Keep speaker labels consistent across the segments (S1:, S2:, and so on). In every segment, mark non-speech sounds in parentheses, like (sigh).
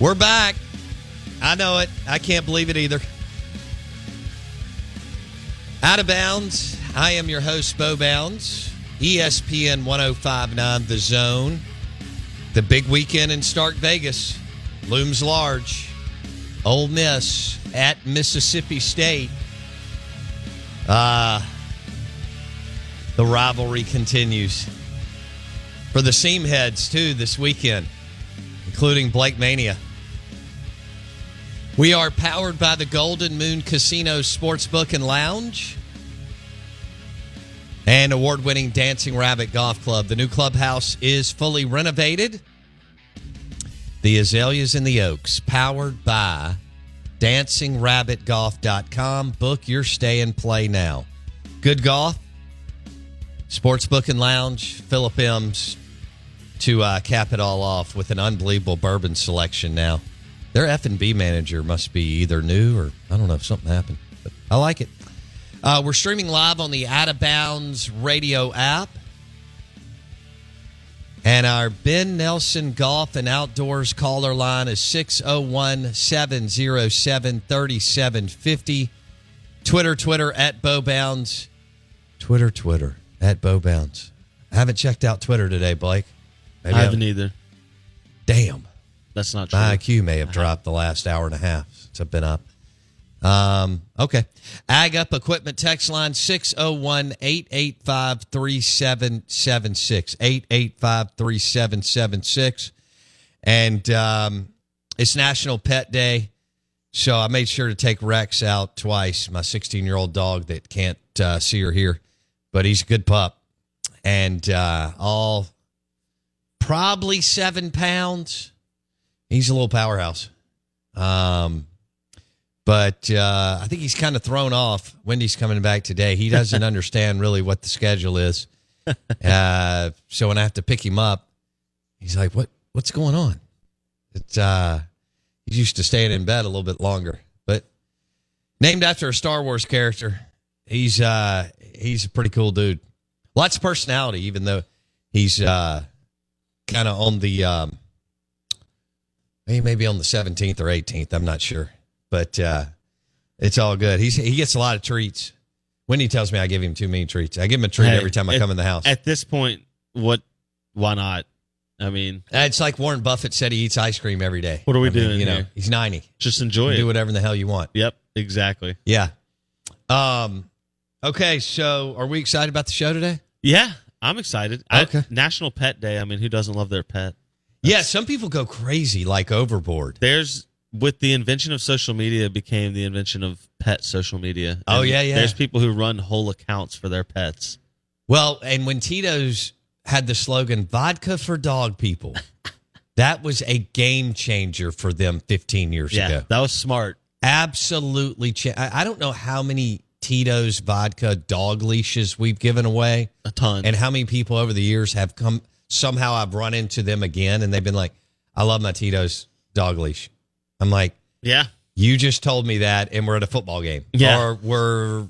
S1: We're back. I know it. I can't believe it either. Out of bounds. I am your host, Bo Bounds. ESPN 1059 The Zone. The big weekend in Stark Vegas looms large. Ole Miss at Mississippi State. Uh, the rivalry continues. For the seam heads, too, this weekend, including Blake Mania. We are powered by the Golden Moon Casino Sportsbook and Lounge and award winning Dancing Rabbit Golf Club. The new clubhouse is fully renovated. The Azaleas and the Oaks, powered by dancingrabbitgolf.com. Book your stay and play now. Good golf, Sportsbook and Lounge, Philip M's to uh, cap it all off with an unbelievable bourbon selection now. Their F and B manager must be either new or I don't know if something happened, but I like it. Uh, we're streaming live on the Out of Bounds radio app. And our Ben Nelson Golf and Outdoors caller line is 601 707 3750. Twitter, Twitter at Bo Bounds. Twitter, Twitter at Bo Bounds. I haven't checked out Twitter today, Blake. Maybe
S2: I haven't either.
S1: Damn.
S2: That's not true.
S1: My IQ may have dropped the last hour and a half since I've been up. Um, okay. Ag Up Equipment text line 601 885 3776. 885 3776. And um, it's National Pet Day. So I made sure to take Rex out twice, my 16 year old dog that can't uh, see or hear, but he's a good pup. And uh, all probably seven pounds. He's a little powerhouse. Um, but uh, I think he's kind of thrown off. Wendy's coming back today. He doesn't (laughs) understand really what the schedule is. Uh, so when I have to pick him up, he's like, "What? What's going on?" It's uh, he's used to staying in bed a little bit longer. But named after a Star Wars character, he's uh, he's a pretty cool dude. Lots of personality, even though he's uh, kind of on the um, he may be on the 17th or 18th. I'm not sure, but uh, it's all good. He's he gets a lot of treats. Wendy tells me I give him too many treats. I give him a treat
S2: Hey,
S1: every time I
S2: at-
S1: come in the house.
S2: At this point, what? Why not? I mean,
S1: Uh, it's like Warren Buffett said he eats ice cream every day.
S2: What are we
S1: I mean,
S2: doing
S1: You know,
S2: here?
S1: he's 90.
S2: just enjoy it.
S1: do whatever the hell you want.
S2: Yep, exactly.
S1: Yeah. Um. Okay, so are we excited about the show today?
S2: Yeah, I'm excited. I-
S1: Okay.
S2: National Pet Day. I mean, who doesn't love their pet?
S1: Yeah, some people go crazy, like overboard.
S2: There's with the invention of social media became the invention of pet social media.
S1: Oh,
S2: And
S1: yeah, yeah.
S2: There's people who run whole accounts for their pets.
S1: Well, and when Tito's had the slogan "Vodka for Dog People," (laughs) that was a game changer for them 15 years
S2: Yeah,
S1: ago.
S2: that was smart.
S1: Absolutely, cha- I I don't know how many Tito's vodka dog leashes we've given away.
S2: A ton.
S1: and how many people over the years have come somehow I've run into them again and they've been like, I love my Tito's dog leash. I'm like,
S2: yeah,
S1: you just told me that and we're at a football game.
S2: Yeah.
S1: Or we're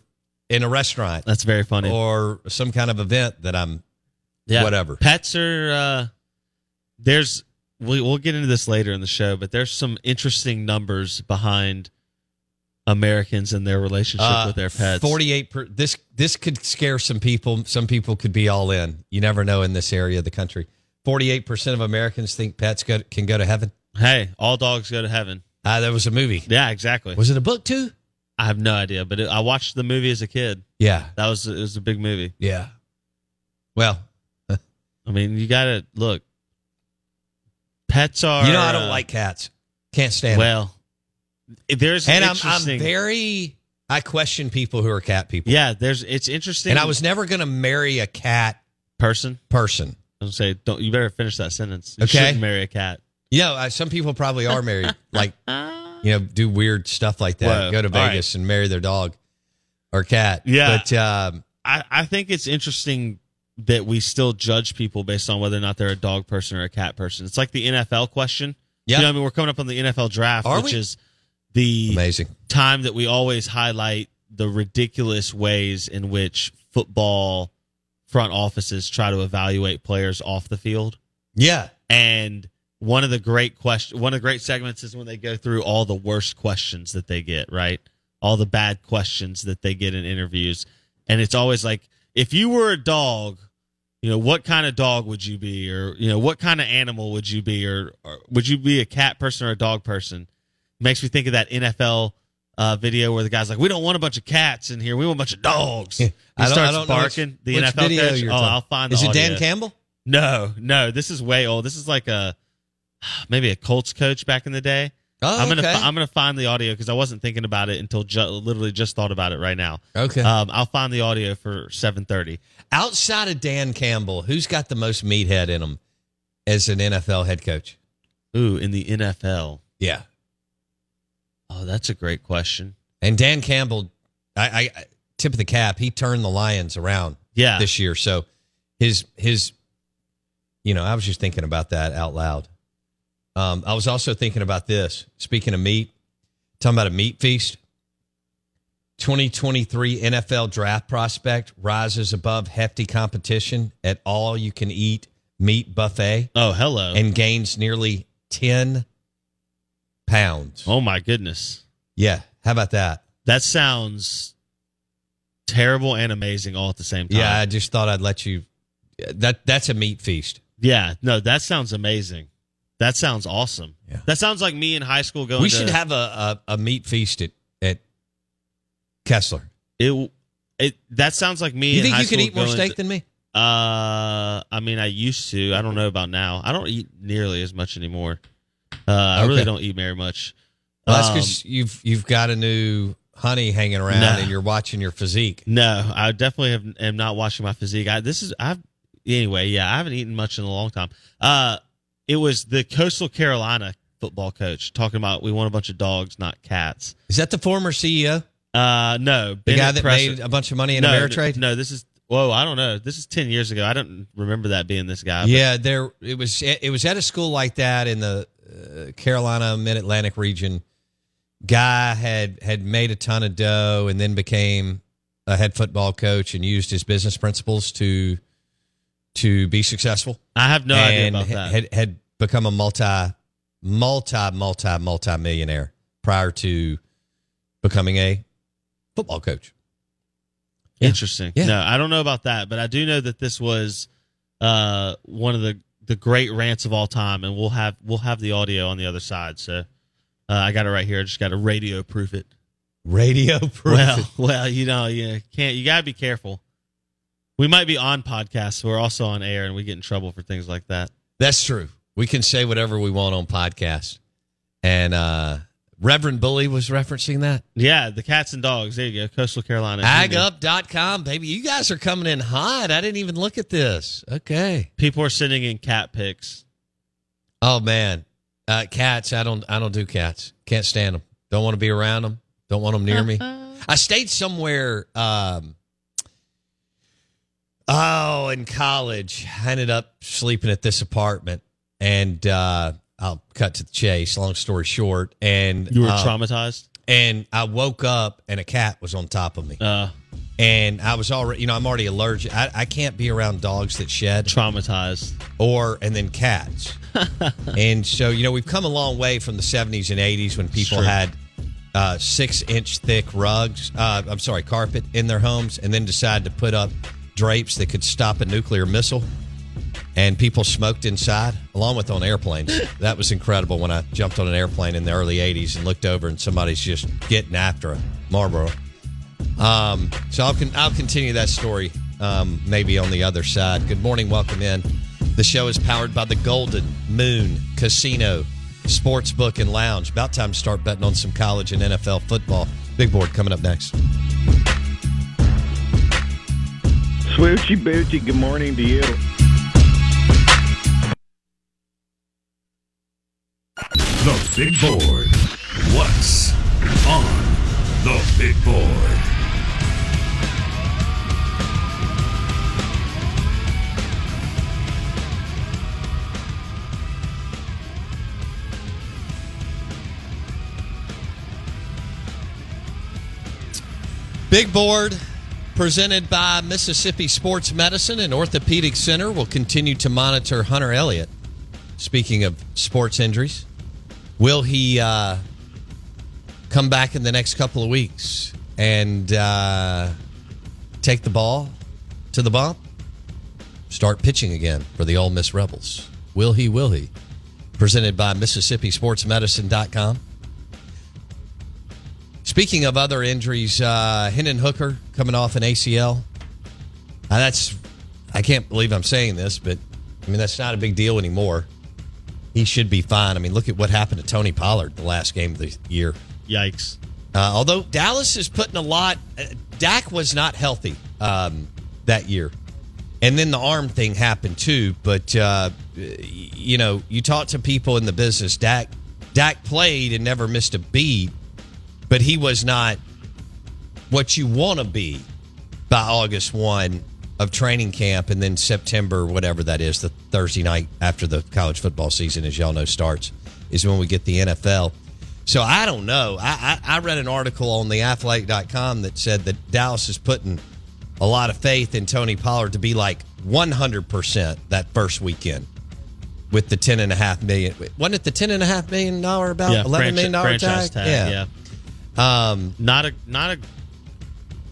S1: in a restaurant
S2: that's very funny.
S1: or some kind of event that I'm
S2: yeah,
S1: whatever.
S2: Pets are. uh There's. We, we'll get into this later in the show, but there's some interesting numbers behind Americans and their relationship
S1: uh,
S2: with their pets.
S1: 48 per, this this could scare some people. Some people could be all in. You never know in this area of the country. Forty-eight percent of Americans think pets go, can go to heaven.
S2: Hey, all dogs go to heaven.
S1: Uh, there was a movie.
S2: Yeah, exactly.
S1: Was it a book too?
S2: I have no idea, but it, I watched the movie as a kid.
S1: Yeah,
S2: That was it was a big movie.
S1: yeah. Well, (laughs)
S2: I mean, you got to look. Pets are.
S1: you know I don't
S2: uh,
S1: like cats. Can't stand them.
S2: Well, there's
S1: And I'm, I'm very. I question people who are cat people.
S2: yeah, there's it's interesting.
S1: And I was never going to marry a cat
S2: person.
S1: person.
S2: I was gonna say, don't you better finish that sentence. You
S1: Okay.
S2: marry a cat.
S1: You know, I, some people probably are married, (laughs) like you know, do weird stuff like that.
S2: Whoa.
S1: Go to
S2: All right.
S1: Vegas and marry their dog or cat.
S2: Yeah.
S1: but um,
S2: I, I think it's interesting that we still judge people based on whether or not they're a dog person or a cat person. It's like the NFL question.
S1: Yeah.
S2: You know, I mean, we're coming up on the NFL draft,
S1: Are
S2: which
S1: we?
S2: is the
S1: amazing.
S2: time that we always highlight the ridiculous ways in which football front offices try to evaluate players off the field.
S1: Yeah,
S2: And one of the great question, one of the great segments is when they go through all the worst questions that they get, right? All the bad questions that they get in interviews, and it's always like, if you were a dog, you know, what kind of dog would you be, or you know, what kind of animal would you be, or, or would you be a cat person or a dog person? Makes me think of that NFL uh, video where the guy's like, "We don't want a bunch of cats in here. We want a bunch of dogs." He
S1: I don't-
S2: starts
S1: I don't know which-
S2: barking. the
S1: which
S2: NFL
S1: video
S2: coach. Oh,
S1: talking-
S2: I'll find. The
S1: Is it Dan. Campbell?
S2: No, no, this is way old. This is like a (sighs) maybe a Colts coach back in the day.
S1: Oh,
S2: I'm gonna
S1: okay.
S2: I'm gonna find the audio because I wasn't thinking about it until ju- literally just thought about it right now.
S1: Okay.
S2: Um, I'll find the audio for 7:30.
S1: Outside of Dan Campbell, who's got the most meathead in him as an NFL head coach?
S2: Ooh, in the NFL.
S1: Yeah,
S2: Oh, that's a great question.
S1: and Dan Campbell, I, I tip of the cap. He turned the Lions around
S2: Yeah,
S1: this year. So his his, you know, I was just thinking about that out loud. Um, I was also thinking about this. Speaking of meat, talking about a meat feast. 2023 NFL draft prospect rises above hefty competition at all you can eat meat buffet
S2: Oh, hello.
S1: and gains nearly 10 pounds.
S2: oh my goodness,
S1: Yeah. How about that?
S2: that sounds terrible and amazing all at the same time.
S1: Yeah, I just thought I'd let you. That that's a meat feast.
S2: yeah. No, that sounds amazing. That sounds awesome.
S1: Yeah.
S2: That sounds like me in high school going.
S1: we
S2: to-
S1: should have a, a, a meat feast at, at Kessler.
S2: It, it that sounds like me.
S1: You
S2: in
S1: think you could eat more steak
S2: to-
S1: than me?
S2: Uh, I mean, I used to. I don't know about now. I don't eat nearly as much anymore. Uh, I
S1: Okay.
S2: really don't eat very much.
S1: Well, that's
S2: Um,
S1: because you've you've got a new honey hanging around
S2: No.
S1: and you're watching your physique.
S2: No, I definitely have, am not watching my physique. I, this is I've anyway. Yeah, I haven't eaten much in a long time. Uh, it was the Coastal Carolina football coach talking about we want a bunch of dogs, not cats.
S1: Is that the former CEO,
S2: Uh, no,
S1: the
S2: Bennett
S1: guy that
S2: Presser-
S1: made a bunch of money in
S2: no,
S1: Ameritrade?
S2: No, this is. Whoa, I don't know. This is ten years ago. I don't remember that being this guy. but-
S1: Yeah, there it was. It was at a school like that in the uh, Carolina Mid Atlantic region. Guy had had made a ton of dough and then became a head football coach and used his business principles to to be successful.
S2: I have no idea about that.
S1: had had become a multi multi multi multi millionaire prior to becoming a football coach. Yeah.
S2: Interesting.
S1: Yeah.
S2: No, I don't know about that, but I do know that this was uh, one of the the great rants of all time, and we'll have we'll have the audio on the other side. So uh, I got it right here. I just got to radio proof it.
S1: Radio proof. (laughs)
S2: Well, well, you know, you can't. You gotta be careful. We might be on podcasts. We're also on air, and we get in trouble for things like that.
S1: That's true. We can say whatever we want on podcast. And uh Reverend Bully was referencing that.
S2: Yeah, the cats and dogs. There you go. Coastal Carolina. He knew.
S1: Agup.com, baby. You guys are coming in hot. I didn't even look at this. Okay.
S2: People are sending in cat pics.
S1: Oh man. Uh cats, I don't I don't do cats. Can't stand them. Don't want to be around them. Don't want them near me. I stayed somewhere um Oh, in college, I ended up sleeping at this apartment and uh I'll cut to the chase, long story short. And
S2: You were
S1: uh,
S2: traumatized.
S1: and I woke up and a cat was on top of me.
S2: Uh,
S1: And I was already, you know, I'm already allergic. I, I can't be around dogs that shed
S2: traumatized.
S1: or, and then cats. (laughs) and so, you know, we've come a long way from the 70s and 80s when people had uh, six inch thick rugs, uh, I'm sorry, carpet in their homes, and then decided to put up drapes that could stop a nuclear missile. And people smoked inside, along with on airplanes. (laughs) that was incredible when I jumped on an airplane in the early '80s and looked over and somebody's just getting after a Marlboro. Um, so I'll con- I'll continue that story um, maybe on the other side. Good morning, welcome in. The show is powered by the Golden Moon Casino Sportsbook and Lounge. About time to start betting on some college and NFL football. Big board coming up next.
S3: Swoochy Boochie, good morning to you.
S4: Big board. What's on the big board?
S1: Big board presented by Mississippi Sports Medicine and Orthopedic Center will continue to monitor Hunter Elliott. Speaking of sports injuries, will he uh, come back in the next couple of weeks and uh, take the ball to the bump? Start pitching again for the Ole Miss Rebels. Will he? Will he? Presented by MississippiSportsMedicine.com. Speaking of other injuries, uh, Hendon Hooker coming off an ACL. That's I can't believe I'm saying this, but I mean that's not a big deal anymore. He should be fine. I mean, look at what happened to Tony Pollard the last game of the year.
S2: Yikes.
S1: Uh, although Dallas is putting a lot, uh, Dak was not healthy um, that year, and then the arm thing happened too. But uh, you know, you talk to people in the business. Dak Dak played and never missed a beat, but he was not what you want to be by August one of training camp, and then September, whatever that is, the Thursday night after the college football season, as y'all know, starts is when we get the NFL. So I don't know. I, I, I read an article on the athletic.com that said that Dallas is putting a lot of faith in Tony Pollard to be like 100% that first weekend with the 10 and a half million. Wasn't it the 10 and a half million dollar about
S2: Yeah,
S1: 11 million dollar tag?
S2: tag. Yeah.
S1: Um,
S2: Not a not a.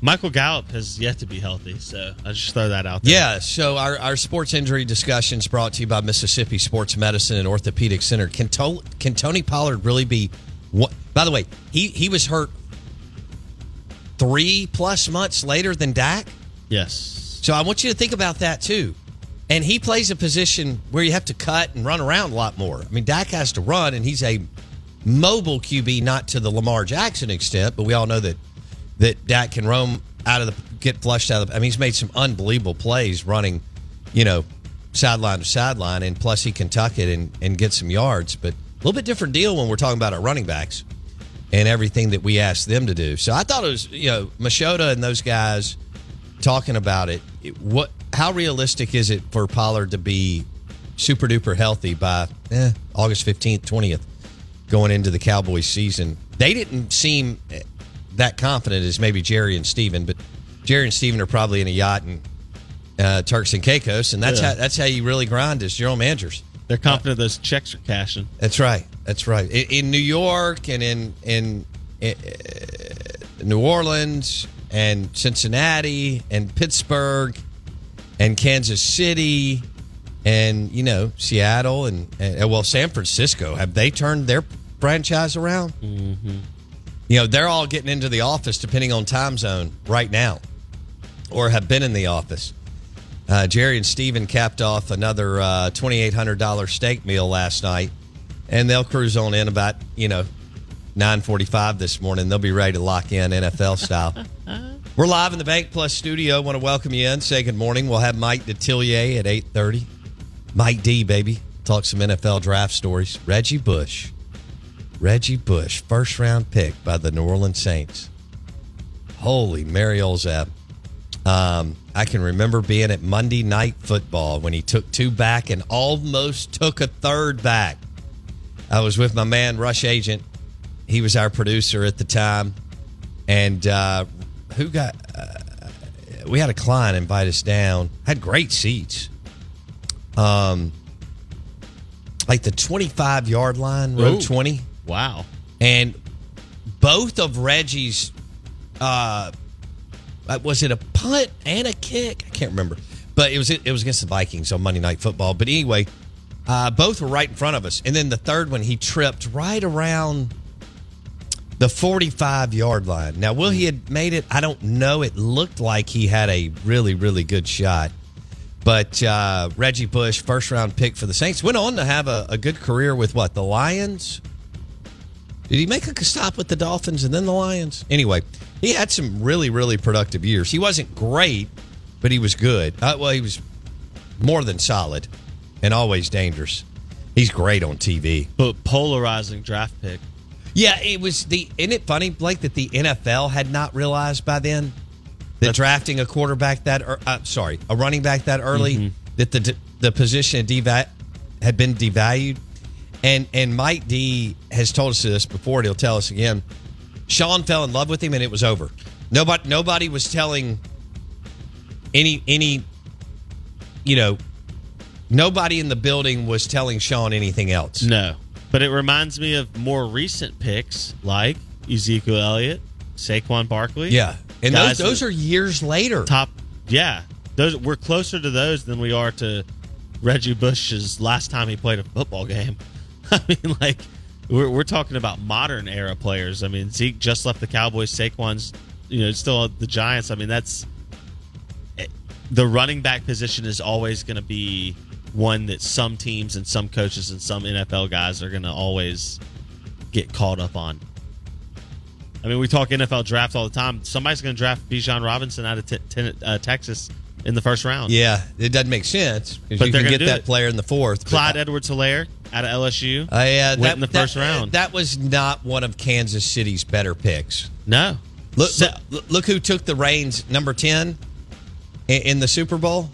S2: Michael Gallup has yet to be healthy, so I just throw that out there.
S1: Yeah, so our, our sports injury discussions brought to you by Mississippi Sports Medicine and Orthopedic Center. Can, to, can Tony Pollard really be what? By the way, he, he was hurt three plus months later than Dak.
S2: Yes.
S1: So I want you to think about that too. And he plays a position where you have to cut and run around a lot more. I mean, Dak has to run, and he's a mobile QB, not to the Lamar Jackson extent, but we all know that that Dak can roam out of the get flushed out of the. I mean, he's made some unbelievable plays running, you know, sideline to sideline, and plus he can tuck it and and get some yards. But a little bit different deal when we're talking about our running backs and everything that we ask them to do. So I thought it was, you know, Machota and those guys talking about it. What? How realistic is it for Pollard to be super duper healthy by eh, August fifteenth, twentieth, going into the Cowboys season? They didn't seem that confident as maybe Jerry and Steven, but Jerry and Steven are probably in a yacht and uh, Turks and Caicos, and that's
S2: Yeah.
S1: how that's how you really grind as general managers.
S2: They're confident those checks are cashing.
S1: That's right. That's right. In, in New York and in in, in uh, New Orleans and Cincinnati and Pittsburgh and Kansas City and you know Seattle and, and well San Francisco have they turned their franchise around? Mm-hmm. You know they're all getting into the office depending on time zone right now, or have been in the office. Uh, Jerry and Steven capped off another uh, $2,800 steak meal last night, and they'll cruise on in about, you know, 945 this morning. They'll be ready to lock in NFL style. (laughs) We're live in the Bank Plus studio. want to welcome you in. Say good morning. We'll have Mike Detillier at 8.30. Mike D, baby. Talk some NFL draft stories. Reggie Bush. Reggie Bush, first round pick by the New Orleans Saints. Holy Mary Olzab. Um, I can remember being at Monday Night Football when he took two back and almost took a third back. I was with my man, Rush Agent. He was our producer at the time. And uh, who got. Uh, we had a client invite us down, had great seats. Um, like the 25 yard line, row 20.
S2: Wow.
S1: and both of Reggie's uh uh, was it a punt and a kick? I can't remember. but it was it was against the Vikings on Monday Night Football. But anyway, uh, both were right in front of us, and then the third one he tripped right around the 45 yard line. Now, will he had made it? I don't know. It looked like he had a really really good shot. But uh, Reggie Bush, first round pick for the Saints, went on to have a, a good career with what the Lions. Did he make a stop with the Dolphins and then the Lions? Anyway, he had some really, really productive years. He wasn't great, but he was good. Uh, well, he was more than solid and always dangerous. He's great on TV.
S2: But polarizing draft pick.
S1: Yeah, it was the. Isn't it funny, Blake, that the NFL had not realized by then that drafting a quarterback that, uh, sorry, a running back that early, that the the position had, deva- had been devalued, and and Mike D has told us this before. and He'll tell us again. Sean fell in love with him, and it was over. Nobody nobody was telling any any, you know, nobody in the building was telling Sean anything else.
S2: No. But it reminds me of more recent picks like Ezekiel Elliott, Saquon Barkley.
S1: Yeah, and those those are years later.
S2: top yeah. Those we're closer to those than we are to Reggie Bush's last time he played a football game. (laughs) I mean, like we're we're talking about modern era players. I mean, Zeke just left the Cowboys. Saquon's you know still at the Giants. I mean, that's eh, the running back position is always going to be one that some teams and some coaches and some NFL guys are going to always get caught up on. I mean, we talk NFL draft all the time. Somebody's going to draft Bijan Robinson out of t- ten- uh, Texas in the first round.
S1: Yeah, it doesn't make sense because
S2: But
S1: you can get that
S2: it.
S1: player in the fourth.
S2: Clyde Edwards Helaire out of LSU.
S1: Uh, yeah,
S2: went
S1: that,
S2: in the
S1: that-
S2: first round.
S1: That was not one of Kansas City's better picks.
S2: no.
S1: Look,
S2: So-
S1: look, look who took the reins, number ten, in, in the Super Bowl,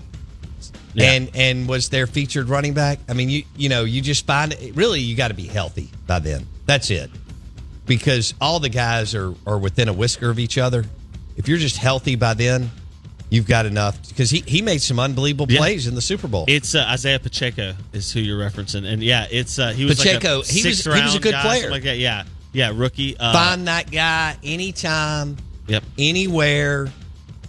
S2: Yeah.
S1: and and was their featured running back. I mean, you you know, you just find it, really you got to be healthy by then. That's it, because all the guys are are within a whisker of each other. If you're just healthy by then, you've got enough. Because he he made some unbelievable
S2: Yeah.
S1: plays in the Super Bowl.
S2: It's uh, Isaiah Pacheco is who you're referencing, and yeah, it's uh, he was
S1: Pacheco,
S2: Like a
S1: he was- he was a good
S2: guy,
S1: player.
S2: like that. Yeah, yeah, rookie. Uh,
S1: Find that guy anytime,
S2: Yep.
S1: anywhere.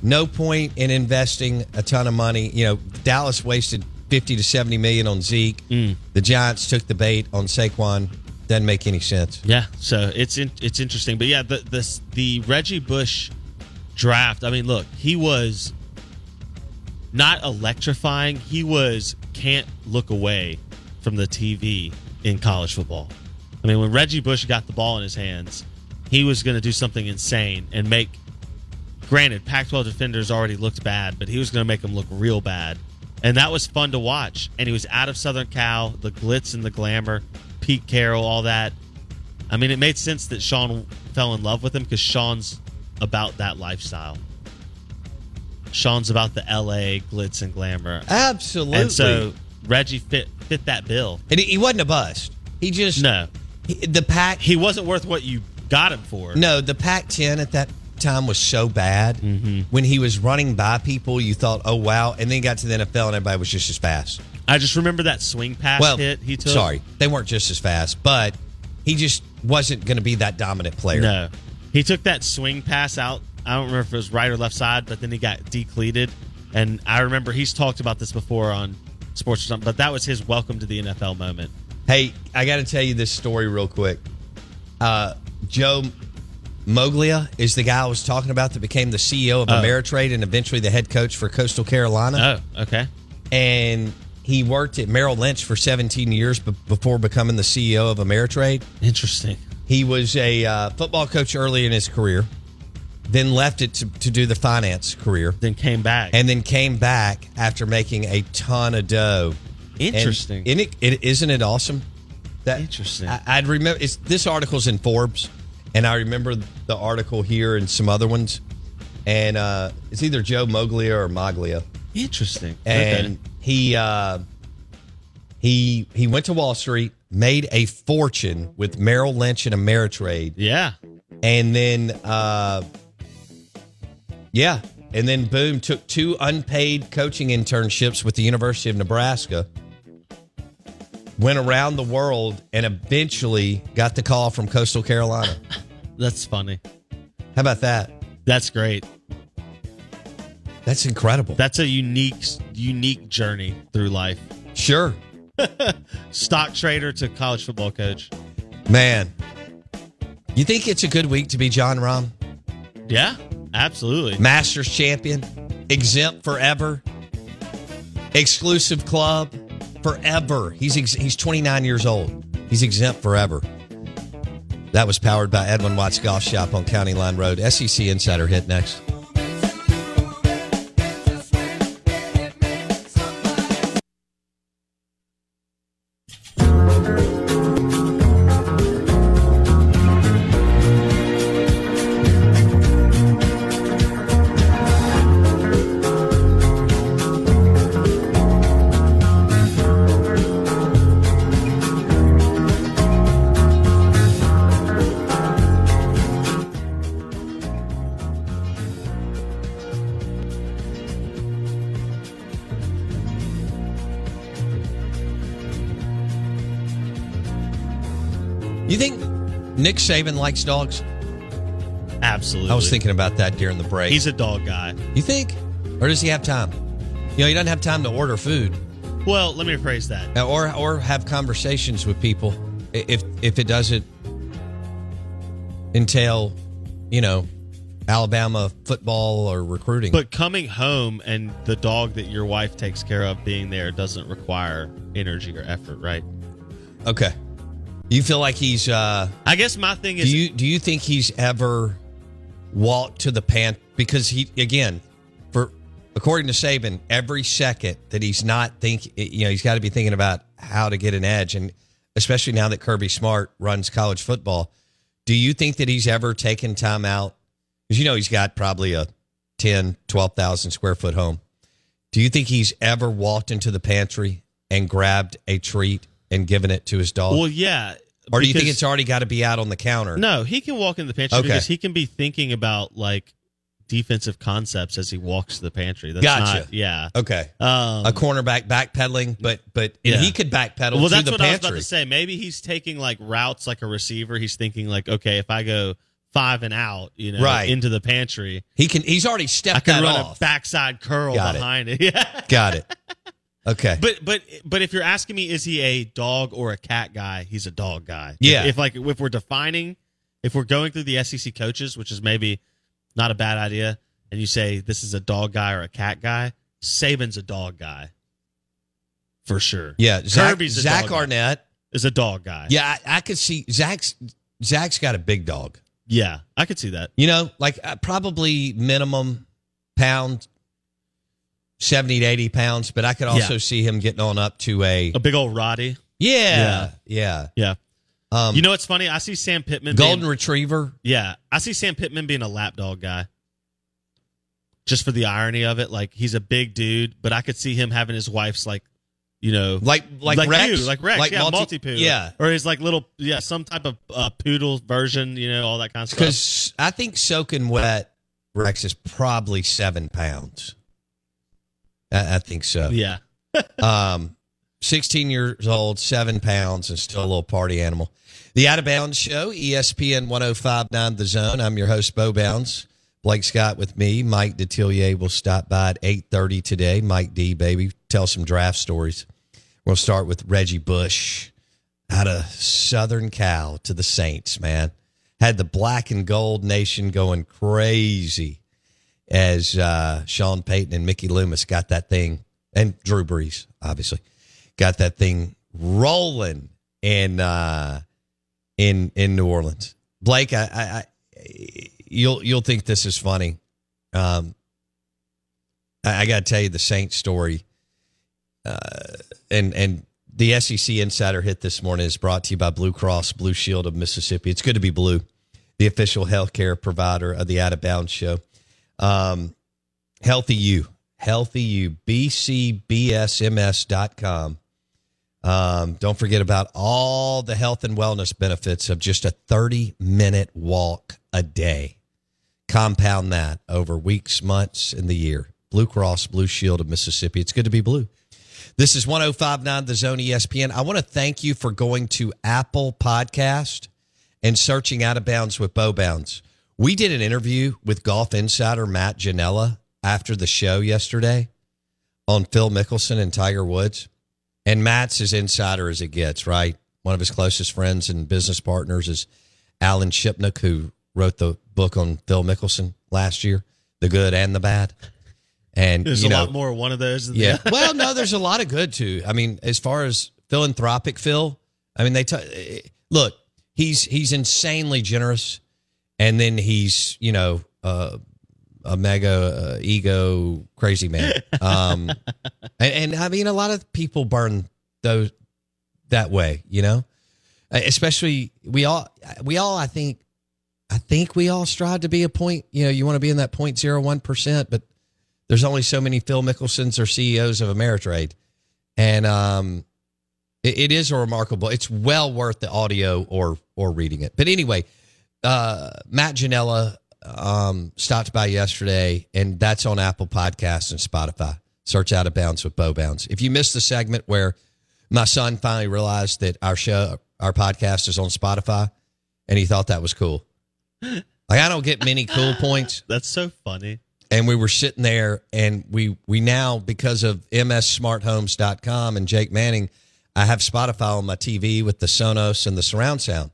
S1: No point in investing a ton of money. You know, Dallas wasted fifty to seventy million on Zeke.
S2: Mm.
S1: The Giants took the bait on Saquon. Doesn't make any sense.
S2: Yeah, so it's in, it's interesting, but yeah, the the the Reggie Bush draft. I mean, look, he was not electrifying. He was can't look away from the TV in college football. I mean, when Reggie Bush got the ball in his hands, he was going to do something insane and make. Granted, Pac-12 defenders already looked bad, but he was going to make them look real bad, and that was fun to watch. And he was out of Southern Cal, the glitz and the glamour, Pete Carroll, all that. I mean, it made sense that Sean fell in love with him because Sean's about that lifestyle. Sean's about the LA glitz and glamour.
S1: Absolutely.
S2: And so Reggie fit fit that bill.
S1: And he, he wasn't a bust. He just
S2: No.
S1: he- the pack.
S2: He wasn't worth what you got him for.
S1: no, the Pac ten at that time was so bad.
S2: Mm-hmm.
S1: When he was running by people, you thought, "Oh wow!" And then he got to the NFL, and everybody was just as fast.
S2: I just remember that swing pass
S1: well,
S2: hit he took.
S1: Sorry, they weren't just as fast, but he just wasn't going to be that dominant player.
S2: No. He took that swing pass out. I don't remember if it was right or left side, but then he got decleated. And I remember he's talked about this before on sports or something, but that was his welcome to the NFL moment.
S1: Hey, I got to tell you this story real quick. Uh, Joe Moglia is the guy I was talking about that became the CEO of
S2: Oh.
S1: Ameritrade and eventually the head coach for Coastal Carolina.
S2: Oh, okay.
S1: And he worked at Merrill Lynch for 17 years b- before becoming the CEO of Ameritrade.
S2: Interesting.
S1: He was a uh, football coach early in his career, then left it to, to do the finance career,
S2: Then came back.
S1: and then came back after making a ton of dough. And-
S2: Interesting.
S1: And, it, it, isn't it awesome? That
S2: Interesting.
S1: I, I'd remember it's, this article's in Forbes, and I remember the article here and some other ones, and uh, it's either Joe Moglia or Moglia,
S2: Interesting.
S1: and
S2: Okay.
S1: He uh, he he went to Wall Street, made a fortune with Merrill Lynch and Ameritrade,
S2: Yeah.
S1: and then uh, yeah, and then boom, took two unpaid coaching internships with the University of Nebraska. Went around the world and eventually got the call from Coastal Carolina. (laughs)
S2: That's funny.
S1: How about that?
S2: That's great.
S1: That's incredible.
S2: That's a unique, unique journey through life.
S1: sure. (laughs)
S2: Stock trader to college football coach.
S1: Man. You think it's a good week to be Jon Rahm?
S2: Yeah, absolutely.
S1: Masters champion, exempt forever, exclusive club forever. He's ex- he's 29 years old. He's exempt forever. That was powered by Edwin Watts Golf Shop on County Line Road. SEC Insider hit next. You think Nick Saban likes dogs?
S2: Absolutely.
S1: I was thinking about that during the break.
S2: he's a dog guy.
S1: you think? Or does he have time? You know, he doesn't have time to order food
S2: Well, let me rephrase that.
S1: or or have conversations with people if if it doesn't entail, you know, Alabama football or recruiting.
S2: But coming home and the dog that your wife takes care of being there doesn't require energy or effort, right?
S1: okay. You feel like he's uh
S2: I guess my thing
S1: do
S2: is
S1: you do you think he's ever walked to the pant because he again for according to Saban every second that he's not think you know he's got to be thinking about how to get an edge. And especially now that Kirby Smart runs college football do you think that he's ever taken time out? Cuz you know he's got probably a 10 12,000 square foot home. Do you think he's ever walked into the pantry and grabbed a treat and given it to his dog?
S2: Well, yeah.
S1: Or do you think it's already got to be out on the counter
S2: No, he can walk in the pantry
S1: Okay.
S2: because he can be thinking about like defensive concepts as he walks to the pantry. That's
S1: Gotcha.
S2: not yeah.
S1: Okay.
S2: Um,
S1: a cornerback backpedaling, but but
S2: Yeah.
S1: he could backpedal
S2: well, that's
S1: the
S2: what I was about to say. Maybe he's taking like routes like a receiver. He's thinking like, okay, if I go five and out, you know,
S1: Right.
S2: into the pantry,
S1: He can. He's already stepped.
S2: I
S1: can
S2: run
S1: off.
S2: a backside curl
S1: Got it.
S2: behind it. Yeah. (laughs)
S1: Got it. Okay.
S2: But but but if you're asking me, is he a dog or a cat guy? He's a dog guy.
S1: Yeah.
S2: If, if like if we're defining, if we're going through the SEC coaches, which is maybe not a bad idea, and you say this is a dog guy or a cat guy, Saban's a dog guy, for sure.
S1: yeah. Zach,
S2: Kirby's a
S1: Zach
S2: dog guy. Is a dog guy.
S1: Yeah, I, I could see Zach's. Zach's got a big dog.
S2: yeah, I could see that.
S1: You know, like uh, probably minimum pound, seventy to eighty pounds. But I could also
S2: Yeah.
S1: see him getting on up to a.
S2: A big old Roddy.
S1: Yeah, yeah.
S2: Yeah.
S1: Um,
S2: You know what's funny? I see Sam Pittman.
S1: golden
S2: being-
S1: retriever.
S2: Yeah, I see Sam Pittman being a lap dog guy. Just for the irony of it, like he's a big dude, but I could see him having his wife's like, you know,
S1: Like like,
S2: like
S1: Rex,
S2: like Rex, yeah,
S1: multi-
S2: Maltipoo,
S1: Yeah,
S2: or his like little, yeah, some type of uh, poodle version, you know, all that kind of stuff.
S1: Because I think soaking wet Rex is probably seven pounds. I, I think so.
S2: Yeah, (laughs)
S1: Um, 16 years old, seven pounds, and still a little party animal. The Out of Bounds Show, ESPN 1059 The Zone. I'm your host, Bo Bounds. Blake Scott with me. Mike Detillier will stop by at 8.30 today. Mike D, baby. Tell some draft stories. We'll start with Reggie Bush out of Southern Cal to the Saints, man. Had the black and gold nation going crazy as uh, Sean Payton and Mickey Loomis got that thing, and Drew Brees, obviously, got that thing rolling in uh, in in New Orleans. Blake, I, I, I you'll you'll think this is funny. Um, I, I got to tell you the Saints story, uh, and and the SEC Insider Hit this morning is brought to you by Blue Cross Blue Shield of Mississippi. It's good to be blue, the official healthcare provider of the Out of Bounds Show. Um, Healthy You, Healthy You, BCBSMS.com. Um, don't forget about all the health and wellness benefits of just a 30 minute walk a day. Compound that over weeks, months, and the year. Blue Cross Blue Shield of Mississippi. It's good to be blue. This is 1059 The Zone ESPN. I want to thank you for going to Apple Podcast and searching Out of Bounds with Bo Bounds. We did an interview with golf insider Matt Ginella after the show yesterday on Phil Mickelson and Tiger Woods. And Matt's as insider as it gets, right? One of his closest friends and business partners is Alan Shipnuck, who wrote the book on Phil Mickelson last year, The Good and the Bad. And
S2: There's
S1: you
S2: a
S1: know,
S2: lot more one of those. Than
S1: yeah. well, no, (laughs) there's a lot of good too. I mean, as far as philanthropic Phil, I mean, they t- eh, look. He's he's insanely generous, and then he's you know uh, a mega uh, ego crazy man. Um, (laughs) and, and I mean, a lot of people burn those that way. You know, Uh, especially we all we all I think I think we all strive to be a point. You know, you want to be in that point zero one percent, but there's only so many Phil Mickelsons or CEOs of Ameritrade, and um, it, it is a remarkable. It's well worth the audio or or reading it. But anyway, uh, Matt Ginella um, stopped by yesterday, and that's on Apple Podcasts and Spotify. Search Out of Bounds with Bo Bounds. If you missed the segment where my son finally realized that our show, our podcast, is on Spotify, and he thought that was cool. Like I don't get many cool (laughs) points
S2: That's so funny.
S1: and we were sitting there and we we now because of mssmarthomes.com and Jake Manning I have Spotify on my TV with the Sonos and the surround sound.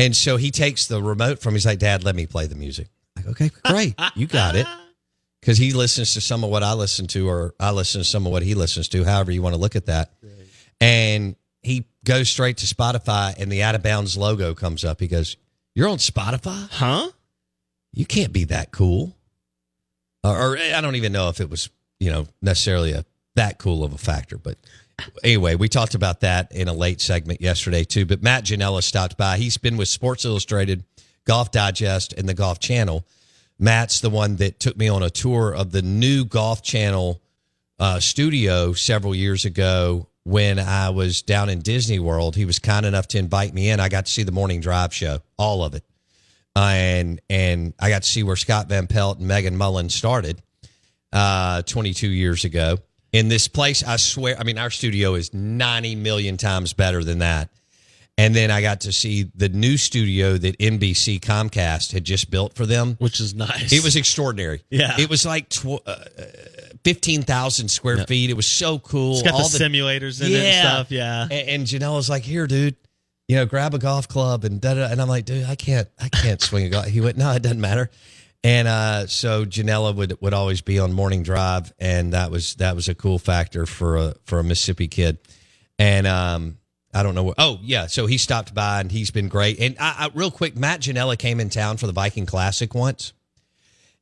S1: And so he takes the remote from he's like dad let me play the music. Like okay great you got it. (laughs) Cuz he listens to some of what I listen to or I listen to some of what he listens to however you want to look at that. And he goes straight to Spotify and the out of bounds logo comes up. He goes, "You're on Spotify?"
S2: Huh?
S1: you can't be that cool. Or, or I don't even know if it was, you know, necessarily a that cool of a factor. But anyway, we talked about that in a late segment yesterday too. But Matt Ginella stopped by. He's been with Sports Illustrated, Golf Digest, and the Golf Channel. Matt's the one that took me on a tour of the new Golf Channel uh, studio several years ago when I was down in Disney World. He was kind enough to invite me in. I got to see the morning drive show, all of it uh, and and I got to see where Scott Van Pelt and Megan Mullen started uh, 22 years ago in this place. I swear, I mean, our studio is 90 million times better than that. And then I got to see the new studio that NBC Comcast had just built for them.
S2: Which is nice.
S1: It was extraordinary.
S2: Yeah.
S1: it was like tw- uh, fifteen thousand square feet. It was so cool.
S2: It's got
S1: All
S2: the, simulators in it and stuff. Yeah.
S1: and, and Ginella was like, "Here, dude, you know, grab a golf club and da da." And I'm like, "Dude, I can't, I can't swing a golf." He went, "No, it doesn't matter." And uh, so Ginella would would always be on morning drive, and that was that was a cool factor for a for a Mississippi kid. And um, I don't know. What, oh yeah, so he stopped by and he's been great. And I, I, real quick, Matt Ginella came in town for the Viking Classic once,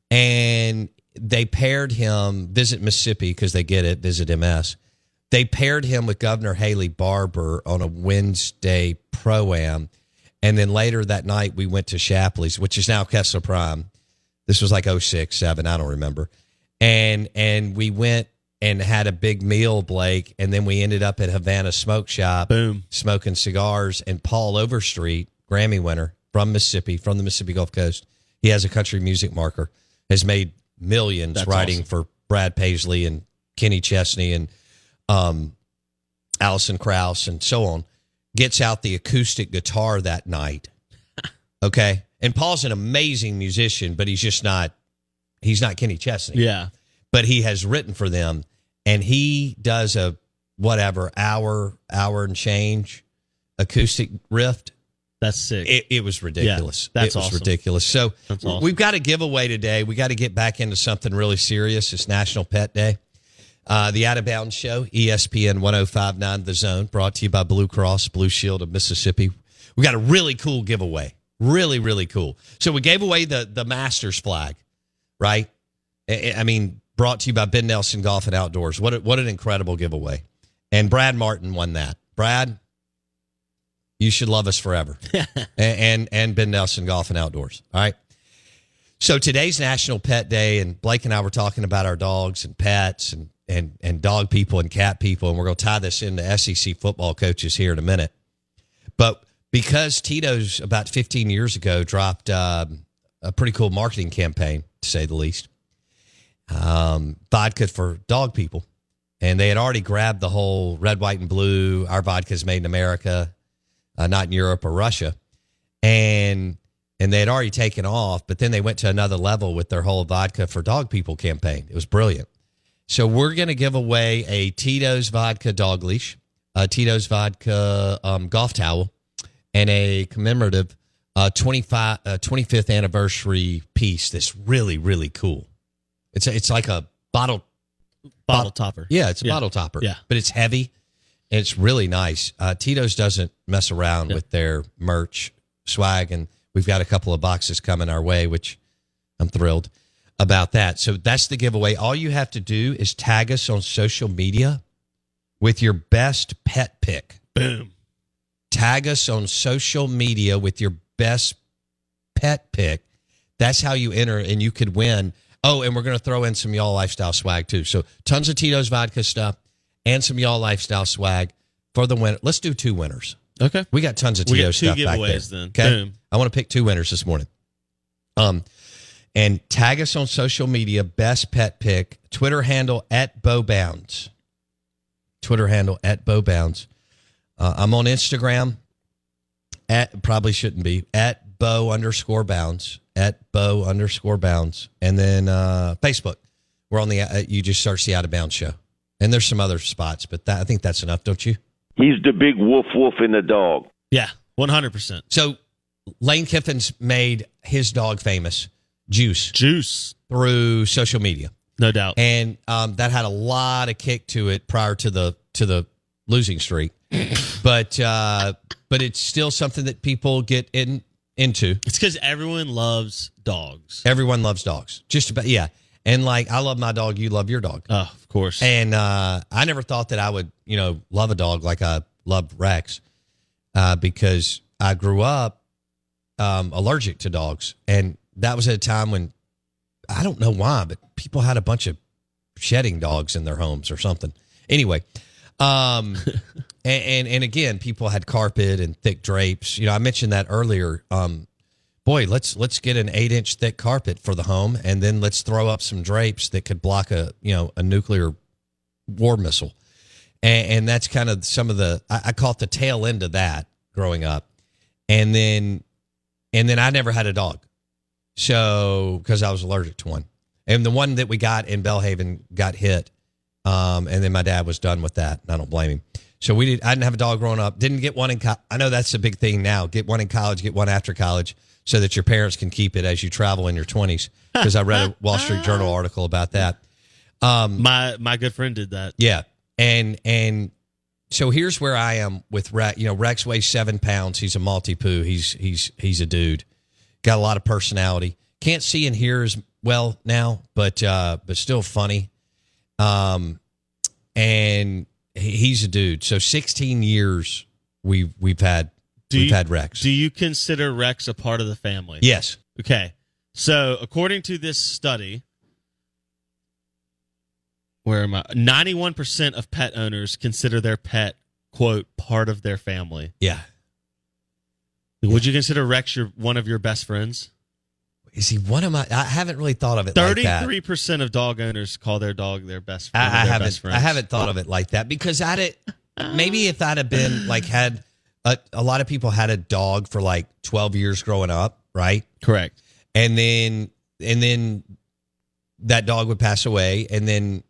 S1: and they paired him visit Mississippi because they get it visit MS. They paired him with Governor Haley Barbour on a Wednesday pro am, and then later that night we went to Shapley's, which is now Kessler Prime. This was like 06, 7, I don't remember. And and we went and had a big meal, Blake, and then we ended up at Havana Smoke Shop,
S2: Boom.
S1: smoking cigars. And Paul Overstreet, Grammy winner from Mississippi, from the Mississippi Gulf Coast, he has a country music marker, has made millions
S2: That's
S1: writing
S2: awesome.
S1: for Brad Paisley and Kenny Chesney and um, Alison Krauss and so on. Gets out the acoustic guitar that night. (laughs) Okay. And Paul's an amazing musician, but he's just not he's not Kenny Chesney
S2: Yeah.
S1: but he has written for them and he does a whatever hour hour and change acoustic rift.
S2: That's sick.
S1: it, it was ridiculous
S2: Yeah, that's
S1: it was
S2: awesome.
S1: ridiculous so
S2: awesome.
S1: we've got a giveaway today we got to get back into something really serious it's national pet day uh, the Out of Bounds Show, ESPN 1059 The Zone, brought to you by Blue Cross Blue Shield of Mississippi. We got a really cool giveaway. Really, really cool. So we gave away the the Masters flag, right? I I mean, brought to you by Ben Nelson Golf and Outdoors. What a, what an incredible giveaway! And Brad Martin won that. Brad, you should love us forever. (laughs) and, and and Ben Nelson Golf and Outdoors. All right. So today's National Pet Day, and Blake and I were talking about our dogs and pets and and and dog people and cat people, and we're going to tie this into SEC football coaches here in a minute. But because Tito's about 15 years ago dropped um, a pretty cool marketing campaign, to say the least, um, vodka for dog people, and they had already grabbed the whole red, white, and blue. Our vodka is made in America, uh, not in Europe or Russia, and and they had already taken off, but then they went to another level with their whole vodka for dog people campaign. It was brilliant. So we're going to give away a Tito's vodka dog leash, a Tito's vodka um, golf towel, and a commemorative uh, 25, uh, 25th anniversary piece that's really, really cool. It's a, it's like a bottle.
S2: Bottle topper.
S1: Yeah, it's a bottle topper.
S2: Yeah.
S1: But it's heavy and it's really nice. Uh, Tito's doesn't mess around with their merch swag, and we've got a couple of boxes coming our way, which I'm thrilled about that. So that's the giveaway. All you have to do is tag us on social media with your best pet pic.
S2: Boom.
S1: Tag us on social media with your best pet pic. That's how you enter, and you could win. Oh, and we're going to throw in some y'all lifestyle swag too. So tons of Tito's vodka stuff and some y'all lifestyle swag for the winner. Let's do two winners.
S2: Okay.
S1: We got tons of
S2: We got
S1: Tito's
S2: two
S1: stuff back
S2: giveaways
S1: there.
S2: then.
S1: Okay.
S2: Boom.
S1: I want to pic two winners this morning. Um, and tag us on social media. Best pet pick. Twitter handle at Bo Bounds. Twitter handle at Bo Bounds. Uh, I'm on Instagram at probably shouldn't be at Bo underscore Bounds at Bo underscore Bounds, and then uh, Facebook. We're on the. Uh, you just search the Out of Bounds show, and there's some other spots, but that, I think that's enough, don't you?
S3: He's the big wolf wolf in the dog.
S2: Yeah. One hundred percent.
S1: So Lane Kiffin's made his dog famous, Juice,
S2: Juice.
S1: through social media,
S2: No doubt.
S1: and um, that had a lot of kick to it prior to the to the losing streak. (laughs) but uh, but it's still something that people get in into.
S2: It's because everyone loves dogs.
S1: Everyone loves dogs, just about yeah. And like I love my dog, you love your dog.
S2: Oh, of course.
S1: And uh, I never thought that I would, you know, love a dog like I loved Rex, uh, because I grew up um, allergic to dogs, and that was at a time when I don't know why, but people had a bunch of shedding dogs in their homes or something. Anyway, um, (laughs) and, and and again, people had carpet and thick drapes. You know, I mentioned that earlier. Um, boy, let's let's get an eight inch thick carpet for the home, and then let's throw up some drapes that could block a you know a nuclear war missile, and, and that's kind of some of the I, I caught the tail end of that growing up, and then and then I never had a dog, so because I was allergic to one, and the one that we got in Belhaven got hit, um, and then my dad was done with that, and I don't blame him. So we did. I didn't have a dog growing up. Didn't get one in. Co- I know that's a big thing now. Get one in college. Get one after college, so that your parents can keep it as you travel in your twenties. Because I read a (laughs) Wall Street Journal article about that.
S2: Um, my my good friend did that.
S1: Yeah, and and so here's where I am with Rex. You know, Rex weighs seven pounds. He's a Maltipoo. He's he's he's a dude. Got a lot of personality. Can't see and hear as well now, but uh, but still funny. Um, and he- he's a dude. So 16 years we've we've had
S2: Do
S1: we've
S2: you,
S1: had Rex.
S2: Do you consider Rex a part of the family?
S1: yes.
S2: Okay. So, according to this study, where am I? 91% of pet owners consider their pet, quote, part of their family.
S1: Yeah.
S2: Would you consider Rex your one of your best friends?
S1: Is he one of my? I haven't really thought of it like that.
S2: Thirty-three percent of dog owners call their dog their best.
S1: I, I haven't. I haven't thought of it like that because I'd it maybe if I'd have been like had a, a lot of people had a dog for like twelve years growing up, right?
S2: Correct.
S1: And then and then that dog would pass away, and then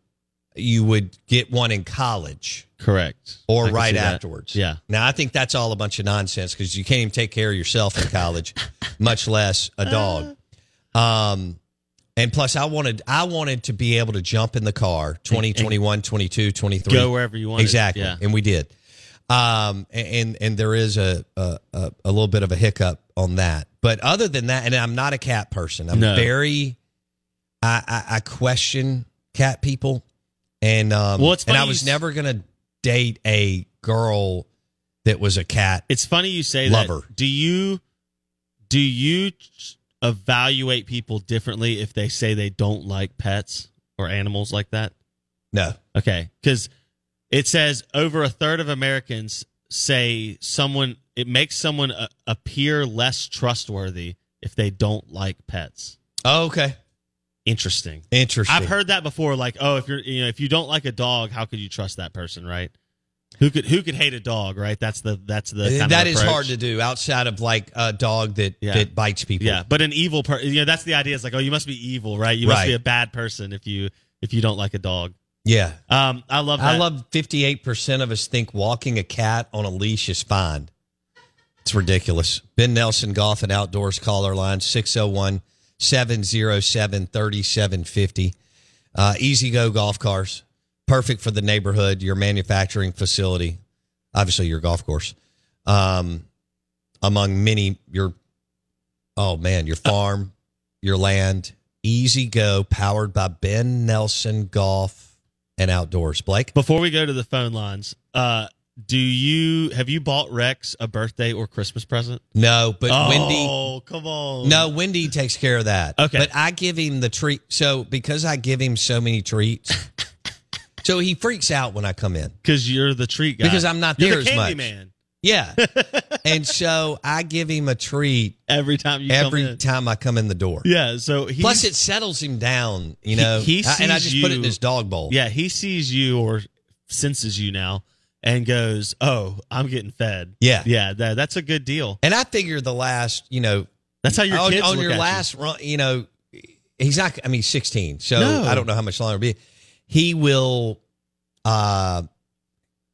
S1: you would get one in college
S2: Correct.
S1: or
S2: I
S1: right
S2: see that.
S1: afterwards.
S2: Yeah.
S1: Now I think that's all a bunch of nonsense because you can't even take care of yourself in college, (laughs) much less a dog. Um, and plus I wanted I wanted to be able to jump in the car 20, 21, 22, 23.
S2: Go wherever you want.
S1: Exactly.
S2: Yeah.
S1: And we did. Um, and and there is a, a a little bit of a hiccup on that. But other than that, and I'm not a cat person. I'm
S2: No.
S1: very I, I I question cat people. And um
S2: Well, it's
S1: and I was never gonna date a girl that was a cat.
S2: It's funny you say
S1: Lover.
S2: that. Do you do you evaluate people differently if they say they don't like pets or animals like that?
S1: No.
S2: Okay, because it says over a third of Americans say someone it makes someone a, appear less trustworthy if they don't like pets.
S1: Oh, okay.
S2: Interesting.
S1: Interesting.
S2: I've heard that before. Like, oh, if you're you know if you don't like a dog, how could you trust that person, right? Who could who could hate a dog, right? That's the that's the kind
S1: that is
S2: approach.
S1: hard to do outside of like a dog that
S2: Yeah.
S1: that bites people.
S2: Yeah, but an evil person. You know, that's the idea. It's like, oh, you must be evil, right? You must
S1: Right.
S2: be a bad person if you if you don't like a dog.
S1: yeah.
S2: Um, I love that.
S1: I love 58% of us think walking a cat on a leash is fine. It's ridiculous. Ben Nelson Golf and Outdoors caller line 601 707 3750. Uh, E-Z-GO golf cars. Perfect for the neighborhood, your manufacturing facility, obviously your golf course. Um, among many, your, oh man, your farm, your land. E-Z-GO powered by Ben Nelson Golf and Outdoors. Blake?
S2: Before we go to the phone lines, uh, do you have you bought Rex a birthday or Christmas present?
S1: No, but Wendy.
S2: Oh, come on.
S1: No, Wendy takes care of that.
S2: Okay.
S1: But I give him the treat. So because I give him so many treats, (laughs) so he freaks out when I come in.
S2: because you're the treat guy.
S1: Because I'm not
S2: You're
S1: there
S2: the
S1: as
S2: candy
S1: much.
S2: man
S1: Yeah. (laughs) and so I give him a treat
S2: every time you come
S1: every time I come in the door.
S2: Yeah, so
S1: Plus, it settles him down, you know.
S2: he
S1: I- and I just put it in his dog bowl.
S2: Yeah, he sees you or senses you now and goes, "Oh, I'm getting fed."
S1: Yeah.
S2: yeah, that, that's a good deal.
S1: And I figure the last, you know,
S2: That's how your
S1: on,
S2: kids
S1: on
S2: look
S1: your
S2: at you.
S1: last run, you know, he's not. I mean, 16, so
S2: No.
S1: I don't know how much longer it'll be. He will, uh,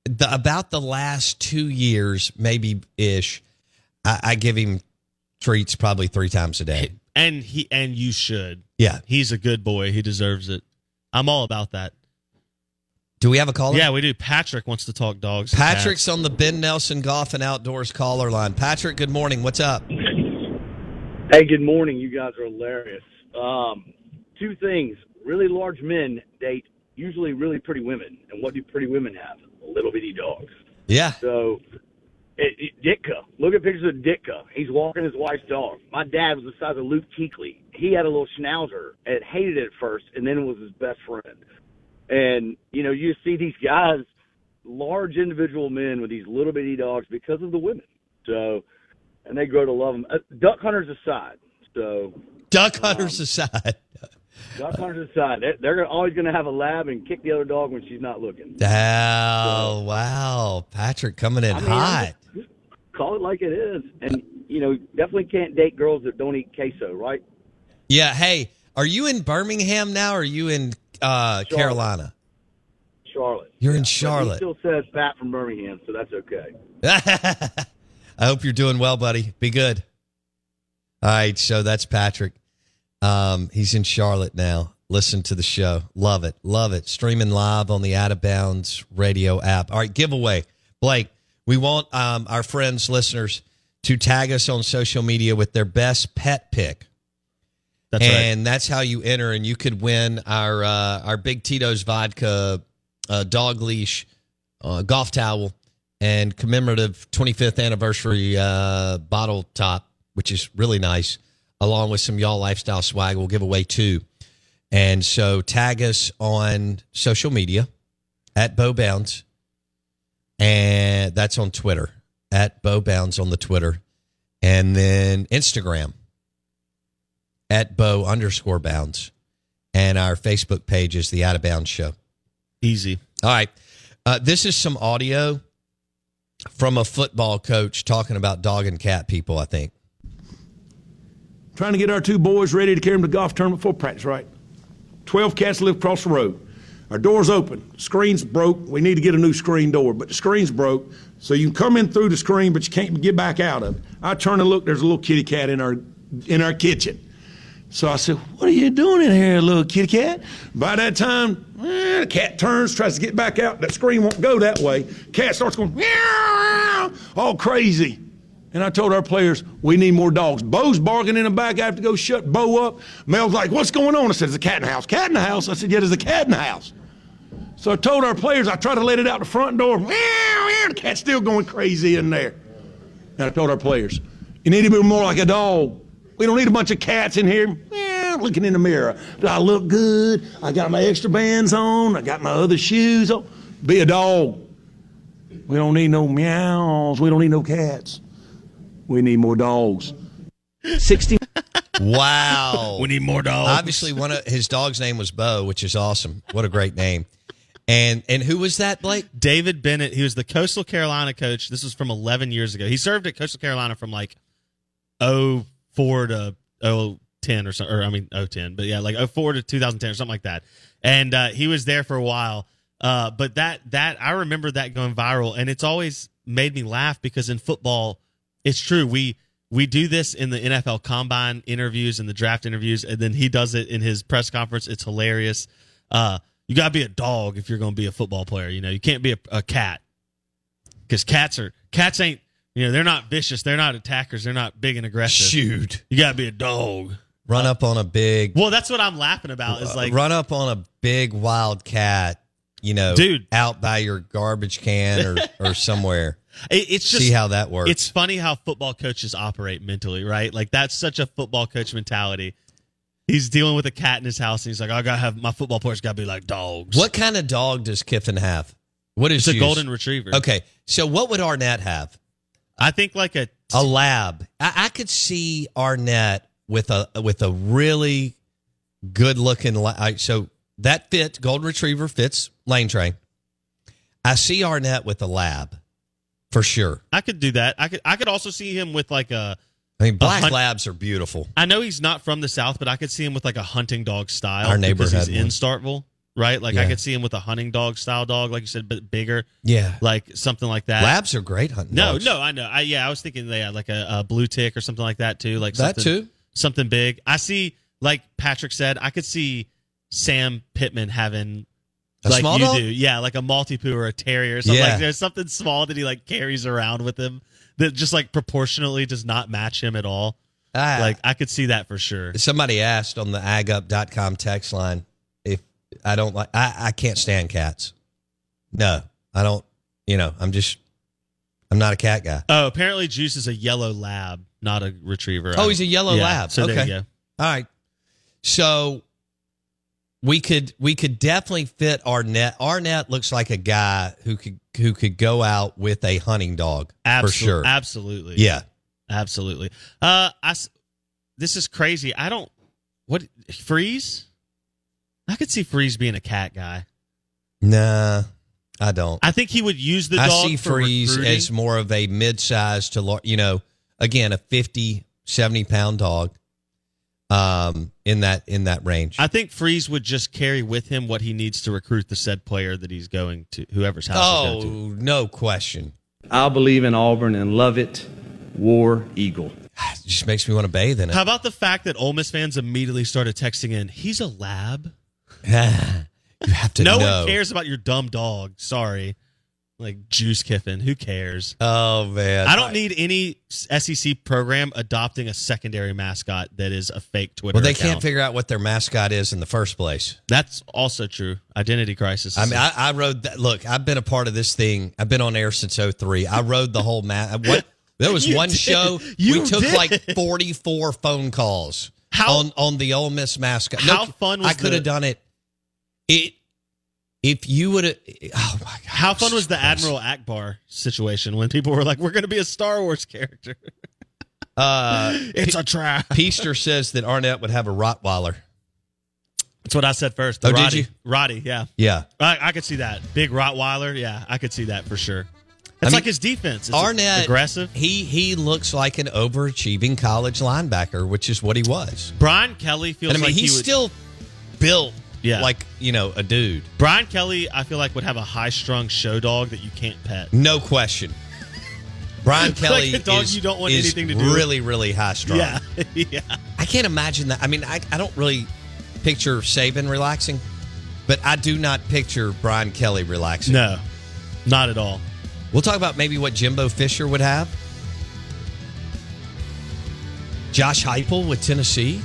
S1: the, about the last two years, maybe ish. I, I give him treats probably three times a day.
S2: and he and you should.
S1: Yeah.
S2: He's a good boy. He deserves it. I'm all about that.
S1: Do we have a caller?
S2: Yeah, we do. Patrick wants to talk dogs.
S1: Patrick's on the Ben Nelson Golf and Outdoors caller line. Patrick, good morning. What's up?
S5: Hey, good morning. You guys are hilarious. Um, two things. Really large men date usually really pretty women. And what do pretty women have? Little bitty dogs.
S1: Yeah.
S5: So, it, it, Ditka. Look at pictures of Ditka. He's walking his wife's dog. My dad was the size of Luke Kuechly. He had a little schnauzer and hated it at first, and then it was his best friend. And, you know, you see these guys, large individual men with these little bitty dogs because of the women. So, and they grow to love them. Uh, duck hunters aside. So,
S1: Duck hunters aside.
S5: Duck hunters aside, they're, always going to have a lab and kick the other dog when she's not looking.
S1: Oh, wow. Patrick coming in
S5: I mean,
S1: hot.
S5: I'm just- call it like it is. And, you know, definitely can't date girls that don't eat queso, right?
S1: Yeah. Hey, are you in Birmingham now? Or are you in uh,
S5: Charlotte.
S1: Carolina?
S5: Charlotte.
S1: You're in
S5: But
S1: Charlotte.
S5: Still says fat from Birmingham, so that's okay. (laughs)
S1: I hope you're doing well, buddy. Be good. All right. So that's Patrick. Um, he's in Charlotte now. Listen to the show. Love it. Love it. Streaming live on the Out of Bounds radio app. All right. Giveaway. Blake, we want um, our friends, listeners, to tag us on social media with their best pet pic.
S2: That's right.
S1: and that's how you enter, and you could win our uh, our Big Tito's vodka uh, dog leash uh, golf towel and commemorative 25th anniversary uh, bottle top, which is really nice, along with some y'all lifestyle swag. We'll give away two, and so tag us on social media at Bo Bounds, and that's on Twitter at Bo Bounds on the Twitter, and then Instagram at bo underscore bounds. And our Facebook page is the Out of Bounds Show.
S2: Easy.
S1: All right. Uh, this is some audio from a football coach talking about dog and cat people, I think.
S6: Trying to get our two boys ready to carry them to golf tournament for practice, right? 12 cats live across the road. Our door's open. Screen's broke. We need to get a new screen door, but the screen's broke. So you can come in through the screen, but you can't get back out of it. I turn and look, there's a little kitty cat in our in our kitchen. So I said, What are you doing in here, little kitty cat? By that time, eh, the cat turns, tries to get back out. That screen won't go that way. Cat starts going, meow, all crazy. And I told our players, we need more dogs. Bo's barking in the back. I have to go shut Bo up. Mel's like, what's going on? I said, there's a cat in the house. Cat in the house? I said, yeah, there's a cat in the house. So I told our players, I tried to let it out the front door. Meow, meow, the cat's still going crazy in there. And I told our players, you need to be more like a dog. We don't need a bunch of cats in here meow, looking in the mirror. Do I look good? I got my extra bands on. I got my other shoes on. Be a dog. We don't need no meows. We don't need no cats. We need more dogs.
S7: 60 (laughs)
S1: Wow. (laughs)
S2: We need more dogs.
S1: Obviously, one of his dog's name was Bo, which is awesome. What a great name. And and who was that, Blake?
S2: David Bennett. He was the Coastal Carolina coach. This was from 11 years ago. He served at Coastal Carolina from like 04 to 010 or something. Or I mean 010, but yeah, like 04 to 2010 or something like that. And uh, he was there for a while. Uh, but that that I remember that going viral, and it's always made me laugh because in football, it's true. We we do this in the NFL combine interviews and the draft interviews, and then he does it in his press conference. It's hilarious. Uh, you got to be a dog if you're going to be a football player. You know, you can't be a, a cat because cats are cats ain't you know they're not vicious. They're not attackers. They're not big and aggressive.
S1: Shoot.
S2: You got to be a dog.
S1: Run up on a big
S2: Well, that's what I'm laughing about. Is like
S1: run up on a big wild cat, you know,
S2: Dude.
S1: out by your garbage can or (laughs) or somewhere.
S2: It- it's just
S1: See how that works.
S2: It's funny how football coaches operate mentally, right? Like that's such a football coach mentality. He's dealing with a cat in his house, and he's like, "I gotta have my football players got to be like dogs."
S1: what kind of dog does Kiffin have? What is
S2: It's a golden retriever.
S1: Okay, so what would Arnett have?
S2: I think like a
S1: A lab. I, I could see Arnett with a with a really good looking. La- so that fit golden retriever fits lane train. I see Arnett with a lab for sure.
S2: I could do that. I could I could also see him with like a
S1: I mean, black
S2: hun-
S1: labs are beautiful.
S2: I know he's not from the south, but I could see him with like a hunting dog style.
S1: Our neighbor
S2: because he's
S1: had
S2: in
S1: one.
S2: Starkville, right? Like I
S1: Yeah.
S2: could see him with a hunting dog style dog, like you said, but bigger,
S1: Yeah,
S2: like something like that.
S1: labs are great hunting.
S2: No,
S1: dogs.
S2: no, I know. I yeah, I was thinking they had like a, a blue tick or something like that too. Like
S1: that
S2: something,
S1: too.
S2: something big. I see, like Patrick said, I could see Sam Pittman having
S1: A
S2: like
S1: small
S2: you
S1: dog?
S2: do, yeah, like a Maltipoo or a terrier. Or something
S1: Yeah.
S2: like there's something small that he like carries around with him that just like proportionally does not match him at all.
S1: Ah,
S2: Like I could see that for sure.
S1: somebody asked on the agup.com text line if I don't like I, I can't stand cats. No, I don't. You know, I'm just I'm not a cat guy.
S2: Oh, apparently Juice is a yellow lab, not a retriever.
S1: Oh, he's a yellow
S2: Yeah,
S1: lab.
S2: So there
S1: Okay.
S2: you go.
S1: All right. So we could we could definitely fit Arnett. Arnett looks like a guy who could who could go out with a hunting dog
S2: Absol-
S1: for sure.
S2: Absolutely.
S1: Yeah.
S2: Absolutely. Uh, I this is crazy. I don't what freeze. I could see Freeze being a cat guy.
S1: Nah, I don't.
S2: I think he would use the
S1: I
S2: dog
S1: see Freeze
S2: recruiting.
S1: as more of a mid-sized to lar- you know, again, a 50, 70 pound dog um in that in that range.
S2: I think Freeze would just carry with him what he needs to recruit the said player that he's going to, whoever's house
S1: oh,
S2: to.
S1: no question.
S7: I'll believe in Auburn and love it. War Eagle.
S1: It (sighs) just makes me want to bathe in it.
S2: How about the fact that Ole Miss fans immediately started texting in? He's a lab. (laughs)
S1: you have to
S2: no
S1: know.
S2: one cares about your dumb dog. Sorry, like Juice Kiffin. Who cares?
S1: Oh man.
S2: I don't need any SEC program adopting a secondary mascot that is a fake Twitter.
S1: Well, they
S2: account.
S1: can't figure out what their mascot is in the first place.
S2: That's also true. Identity crisis.
S1: I mean, I, I rode that. Look, I've been a part of this thing. I've been on air since 03. I rode the whole mat. (laughs) What? There was
S2: You
S1: one
S2: did.
S1: show
S2: You
S1: we took
S2: did.
S1: like (laughs) 44 phone calls
S2: How-
S1: on on the Ole Miss mascot.
S2: How fun was
S1: I could have done it. It if you would have. Oh my god!
S2: How fun was the Admiral Ackbar situation when people were like, "We're going to be a Star Wars character"? (laughs)
S1: Uh, (laughs)
S2: It's a trap.
S1: Peaster says that Arnett would have a Rottweiler.
S2: That's what I said first. The
S1: Oh, did
S2: Roddy.
S1: you?
S2: Roddy, yeah.
S1: Yeah,
S2: I, I could see that. Big Rottweiler, yeah, I could see that for sure. It's
S1: I mean,
S2: like his defense. It's
S1: Arnett
S2: aggressive.
S1: He he looks like an overachieving college linebacker, which is what he was.
S2: Brian Kelly feels
S1: And I mean,
S2: like
S1: he's
S2: he would,
S1: still built
S2: Yeah.
S1: like you know a dude.
S2: Brian Kelly. I feel like would have a high strung show dog that you can't pet.
S1: No question. Brian (laughs)
S2: Like
S1: Kelly
S2: a dog
S1: is,
S2: you don't want
S1: is
S2: anything to do with.
S1: really, really high strung.
S2: Yeah, (laughs) yeah.
S1: I can't imagine that. I mean, I, I don't really picture Saban relaxing, but I do not picture Brian Kelly relaxing.
S2: No, not at all.
S1: We'll talk about maybe what Jimbo Fisher would have. Josh Heupel with Tennessee.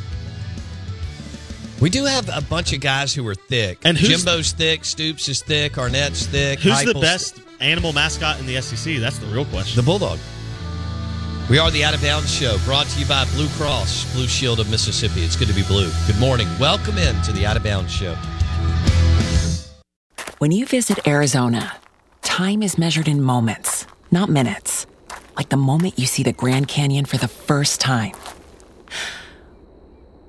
S1: We do have a bunch of guys who are thick.
S2: And who's-
S1: Jimbo's thick, Stoops is thick, Arnett's thick.
S2: Who's the
S1: Heupel's
S2: best animal mascot in the SEC? That's the real question.
S1: The Bulldog. We are the Out of Bounds Show, brought to you by Blue Cross Blue Shield of Mississippi. It's good to be blue. Good morning. Welcome in to the Out of Bounds Show.
S8: When you visit Arizona, time is measured in moments, not minutes. Like the moment you see the Grand Canyon for the first time.